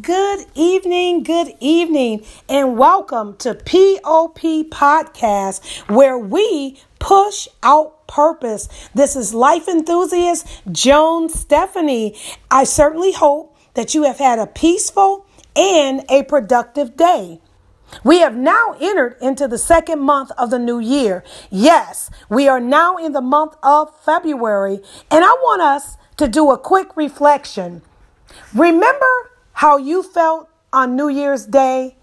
Good evening, good evening, and welcome to POP Podcast, where we push out purpose. This is life enthusiast Joan Stephanie. I certainly hope that you have had a peaceful and a productive day. We have now entered into the second month of the new year. Yes, we are now in the month of February, and I want us to do a quick reflection. Remember how you felt on New Year's Day?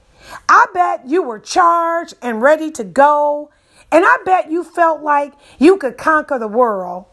I bet you were charged and ready to go, and I bet you felt like you could conquer the world.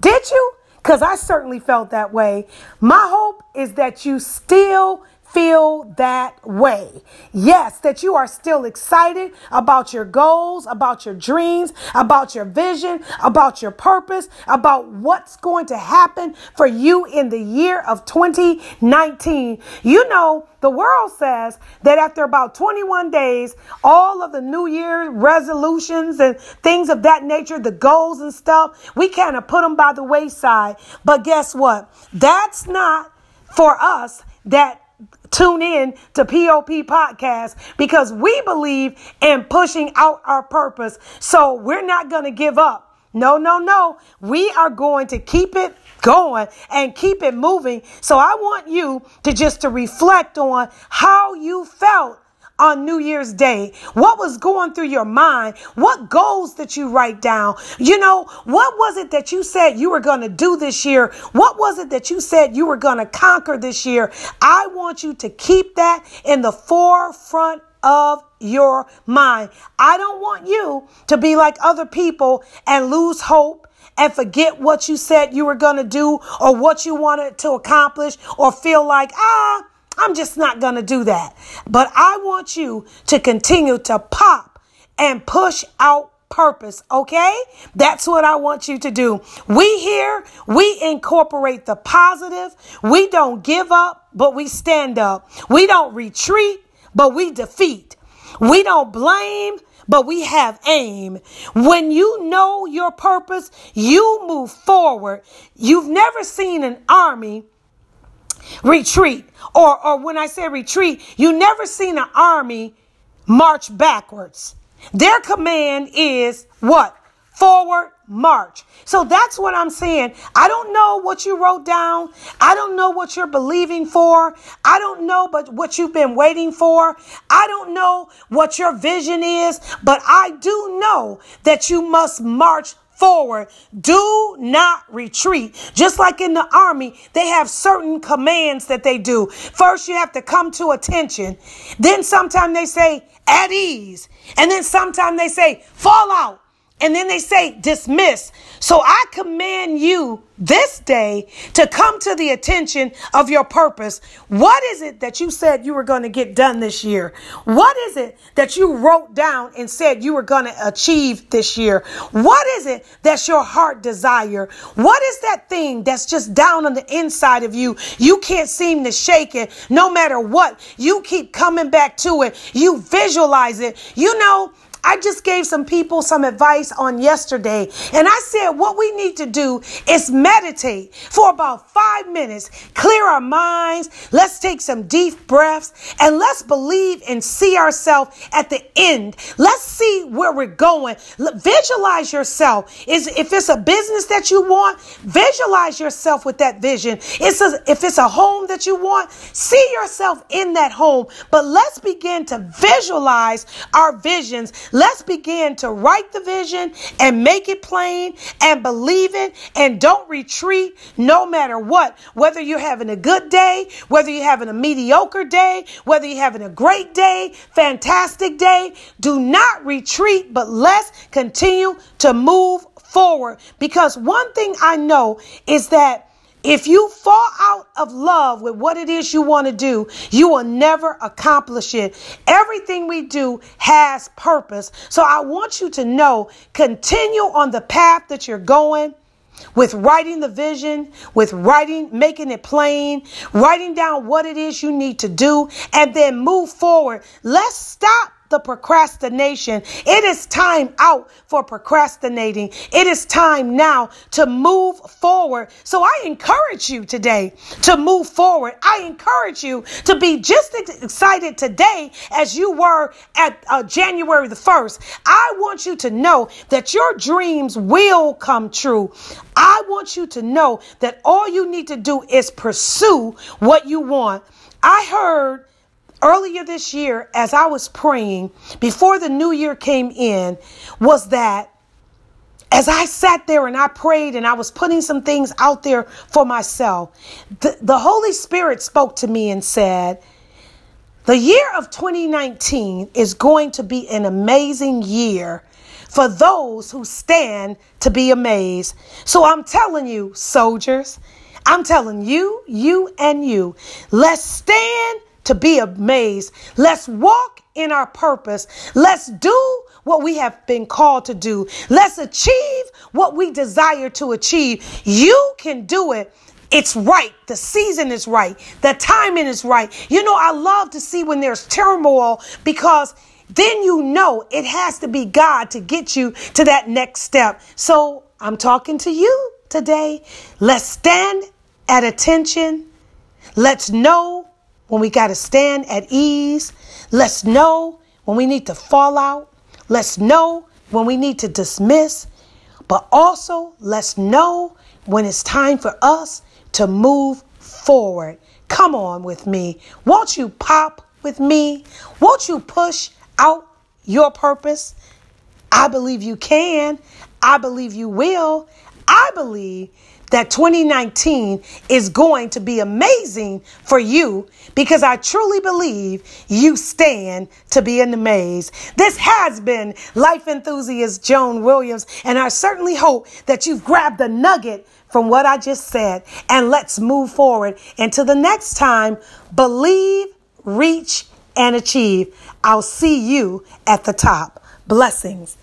Did you? Because I certainly felt that way. My hope is that you still feel that way. Yes, that you are still excited about your goals, about your dreams, about your vision, about your purpose, about what's going to happen for you in the year of 2019. You know, the world says that after about 21 days, all of the New Year resolutions and things of that nature, the goals and stuff, we kind of put them by the wayside. But guess what? That's not for us that tune in to POP podcast because we believe in pushing out our purpose. So we're not going to give up. No, no, no. We are going to keep it going and keep it moving. So I want you to just to reflect on how you felt on New Year's Day? What was going through your mind? What goals did you write down? You know, what was it that you said you were going to do this year? What was it that you said you were going to conquer this year? I want you to keep that in the forefront of your mind. I don't want you to be like other people and lose hope and forget what you said you were going to do or what you wanted to accomplish or feel like, ah, I'm just not going to do that. But I want you to continue to pop and push out purpose, okay? That's what I want you to do. We here, we incorporate the positive. We don't give up, but we stand up. We don't retreat, but we defeat. We don't blame, but we have aim. When you know your purpose, you move forward. You've never seen an army retreat. Or, or when I say retreat, you never seen an army march backwards. Their command is what? Forward march. So that's what I'm saying. I don't know what you wrote down. I don't know what you're believing for. I don't know but what you've been waiting for. I don't know what your vision is, but I do know that you must march forward. Do not retreat. Just like in the army, they have certain commands that they do. First, you have to come to attention. Then sometimes they say at ease. And then sometimes they say fall out. And then they say dismiss. So I command you this day to come to the attention of your purpose. What is it that you said you were going to get done this year? What is it that you wrote down and said you were going to achieve this year? What is it that's your heart desire? What is that thing that's just down on the inside of you? You can't seem to shake it no matter what. You keep coming back to it. You visualize it. You know, I just gave some people some advice on yesterday, and I said what we need to do is meditate for about five minutes, clear our minds, let's take some deep breaths, and let's believe and see ourselves at the end. Let's see where we're going. Visualize yourself. Is if it's a business that you want, visualize yourself with that vision. It's a, if it's a home that you want, see yourself in that home. But let's begin to visualize our visions. Let's begin to write the vision and make it plain and believe it and don't retreat no matter what. Whether you're having a good day, whether you're having a mediocre day, whether you're having a great day, fantastic day, do not retreat, but let's continue to move forward because one thing I know is that if you fall out of love with what it is you want to do, you will never accomplish it. Everything we do has purpose. So I want you to know, continue on the path that you're going with writing the vision, with writing, making it plain, writing down what it is you need to do, and then move forward. Let's stop the procrastination. It is time out for procrastinating. It is time now to move forward. So I encourage you today to move forward. I encourage you to be just as excited today as you were at uh, January the 1st. I want you to know that your dreams will come true. I want you to know that all you need to do is pursue what you want. I heard earlier this year as I was praying before the new year came in was that as I sat there and I prayed and I was putting some things out there for myself, the, the Holy Spirit spoke to me and said, The year of 2019 is going to be an amazing year for those who stand to be amazed. So I'm telling you, soldiers, I'm telling you, you and you, let's stand to be amazed. Let's walk in our purpose. Let's do what we have been called to do. Let's achieve what we desire to achieve. You can do it. It's right. The season is right. The timing is right. You know, I love to see when there's turmoil because then you know it has to be God to get you to that next step. So I'm talking to you today. Let's stand at attention. Let's know when we got to stand at ease. Let's know when we need to fall out. Let's know when we need to dismiss. But also, let's know when it's time for us to move forward. Come on with me. Won't you pop with me? Won't you push out your purpose? I believe you can. I believe you will. I believe that 2019 is going to be amazing for you because I truly believe you stand to be in the maze. This has been Life Enthusiast Joan Williams, and I certainly hope that you've grabbed the nugget from what I just said. And let's move forward. Until the next time, believe, reach, and achieve. I'll see you at the top. Blessings